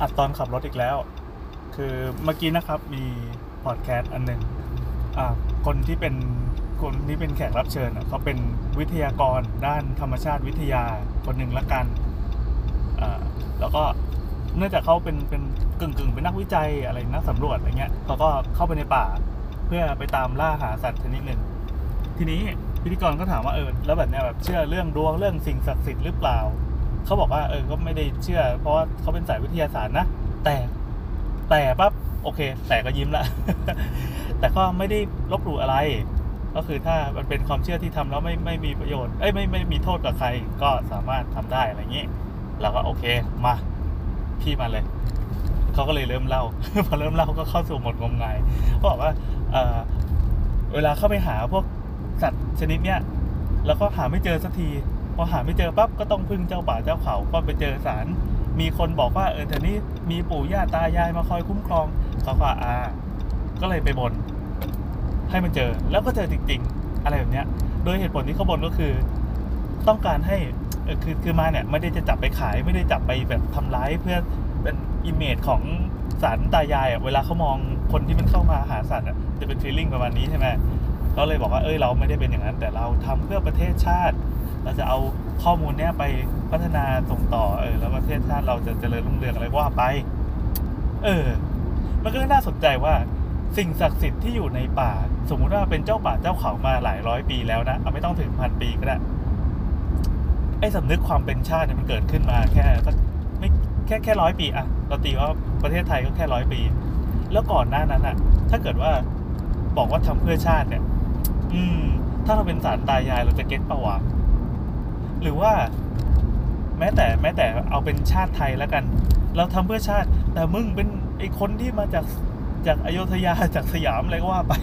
อัดตอนขับรถอีกแล้ว คือเมื่อกี้นะครับมีพอดแคสต์อันหนึ่งอ่าคนที่เป็นคนที่เป็นแขกรับเชิญอะเขาเป็นวิทยากรด้านธรรมชาติวิทยาคนหนึ่งละกันอ่าแล้วก็เนื่องจากเขาเป็นเป็นกึ่งกึ่งเป็นนักวิจัยอะไรนักสำรวจอะไรเงี้ยเขาก็เข้าไปในป่า เพื่อไปตามล่าหาสัตว์ชนิดหนึ่งทีนี้พิธีกรก็ถามว่าเออแล้วแบบเนี้ยแบบเชื่อเรื่องดวงเรื่องสิ่งศักดิ์สิทธิ์หรือเปล่า เขาบอกว่าเออก็ไม่ได้เชื่อ เพราะว่าเขาเป็นสายวิทยาศาสตร์นะ แต่แต่ปั๊บโอเค แต่ก็ยิ้มละ แต่ก็ไม่ได้ลบหลู่อะไร ก็คือถ้ามันเป็นความเชื่อที่ทำแล้วไม่ไม่มีประโยชน์เอ้ยไม่ไม่มีโทษกับใครก็สามารถทำได้อะไรอย่างนี้เราก็โอเคมาพี่มาเลยเขาก็เลยเริ่มเล่า พอเริ่มเล่าก็เข้าสู่หมดงมงายเขาบอกว่าเออเวลาเข้าไปหาพวกสัตว์ชนิดเนี้ยแล้วก็หาไม่เจอสักที พอหาไม่เจอปั๊บก็ต้องพึ่งเจ้าป่าเจ้าเขาก็ไปเจอศาลมีคนบอกว่าเออแถวนี้มีปู่ย่าตายายมาคอยคุ้มครองเขาก็อ่าก็เลยไปบน ให้มันเจอแล้วก็เจอจริง ๆ อะไรแบบเนี้ย โดยเหตุผลที่เขาบนก็คือ ต้องการให้คือคือมาเนี่ยไม่ได้จะจับไปขาย ไม่ได้จับไปแบบทำร้ายเพื่อเป็น image ของศาลตายายอะเวลาเขามองคนที่มันเข้ามาหาสัตว์อะจะเป็นฟีลลิ่งประมาณนี้ใช่ไหมเขาเลยบอกว่าเอ้ยเราไม่ได้เป็นอย่างนั้น แต่เราทำเพื่อประเทศชาติ เราจะเอาข้อมูลเนี้ยไปพัฒนาส่งต่อเออแล้วประเทศชาติเราจะเจริญรุ่งเรืองอะไรว่าไป เออ มันก็เลยน่าสนใจว่า สิ่งศักดิ์สิทธิ์ที่อยู่ในป่า สมมุติว่าเป็นเจ้าป่าเจ้าเขามาหลายร้อยปีแล้วนะเอาไม่ต้องถึงพันปีก็ได้ไอ้สำนึกความเป็นชาติเนี่ยมันเกิดขึ้นมาแค่สักไม่แค่แค่ร้อยปีอะเราตีว่าประเทศไทยก็แค่ร้อยปี แล้วก่อนหน้านั้นอะถ้าเกิดว่าบอกว่าทำเพื่อชาติเนี่ย อืม ถ้าเราเป็นสารตายายเราจะเก็ตปะวะ หรือว่าแม้แต่แม้แต่เอาเป็นชาติไทยแล้วกัน เราทำเพื่อชาติ แต่มึงเป็นไอ้คนที่มาจากจากอโยธยาจากสยามอะไรก็ว่าไป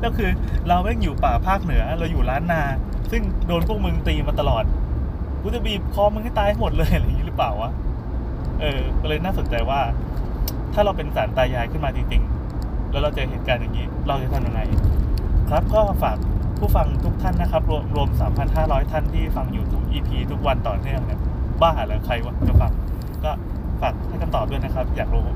แล้วคือเราแม่งอยู่ป่าภาคเหนือ เราอยู่ล้านนา ซึ่งโดนพวกมึงตีมาตลอดกูจะบีบคอมึงให้ตายหมดเลยอะไรอย่างนี้หรือเปล่าวะ เออ ก็เลยน่าสนใจว่า ถ้าเราเป็นสารตายายขึ้นมาจริงๆ แล้วเราเจอเหตุการณ์อย่างนี้ เราจะทำยังไง ครับก็ฝาก ผู้ฟังทุกท่านนะครับ รวมรวม 3,500 ท่านที่ฟังอยู่ทุก EP ทุกวันต่อเนื่องเนี่ยบ้าเหรอใครวะจะฟังก็ฝากให้คำตอบด้วยนะครับ อยากรู้